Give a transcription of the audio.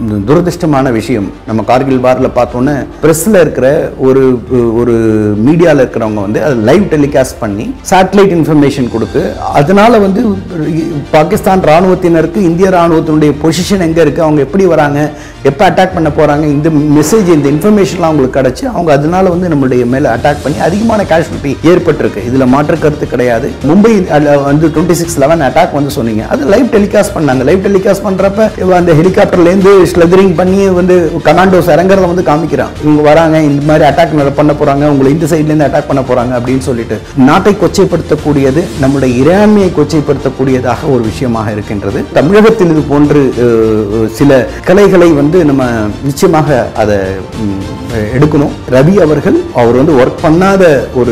இந்த விஷயம். நம்ம கார்கில் வாரில் பார்த்தோன்னே ப்ரெஸ்ஸில் இருக்கிற ஒரு ஒரு மீடியாவில் இருக்கிறவங்க வந்து அதை லைவ் டெலிகாஸ்ட் பண்ணி சேட்டலைட் இன்ஃபர்மேஷன் கொடுத்து அதனால் வந்து பாகிஸ்தான் ராணுவத்தினருக்கு இந்திய ராணுவத்தினுடைய பொசிஷன் எங்கே இருக்குது அவங்க எப்படி வராங்க எப்போ அட்டாக் பண்ண போகிறாங்க இந்த மெசேஜ் இந்த இன்ஃபர்மேஷன்லாம் அவங்களுக்கு கிடச்சி அவங்க அதனால வந்து நம்மளுடைய மேலே அட்டாக் பண்ணி அதிகமான கேஷுவலிட்டி ஏற்பட்டிருக்கு. இதில் மாற்று கருத்து கிடையாது. மும்பை அதில் வந்து டுவெண்ட்டி சிக்ஸ் லெவன் அட்டாக் வந்து சொன்னீங்க. அது லைவ் டெலிகாஸ்ட் பண்ணாங்க. லைவ் டெலிகாஸ்ட் பண்ணுறப்ப அந்த ஹெலிகாப்டர்லேருந்து ஸ்லெதரிங் பண்ணி வந்து கமாண்டோஸ் இறங்குறத வந்து காமிக்கிறான். இவங்க வராங்க இந்த மாதிரி அட்டாக் பண்ண போகிறாங்க உங்களை இந்த சைட்லேருந்து அட்டாக் பண்ண போகிறாங்க அப்படின்னு சொல்லிட்டு நாட்டை கொச்சைப்படுத்தக்கூடியது நம்முடைய இறையாண்மையை கொச்சைப்படுத்தக்கூடியதாக ஒரு விஷயமாக இருக்கின்றது. தமிழகத்தில் இது போன்று சில கலைகளை வந்து நம்ம நிச்சயமாக அதை எடுக்கணும். ரவி அவர்கள் அவர் வந்து ஒர்க் பண்ணாத ஒரு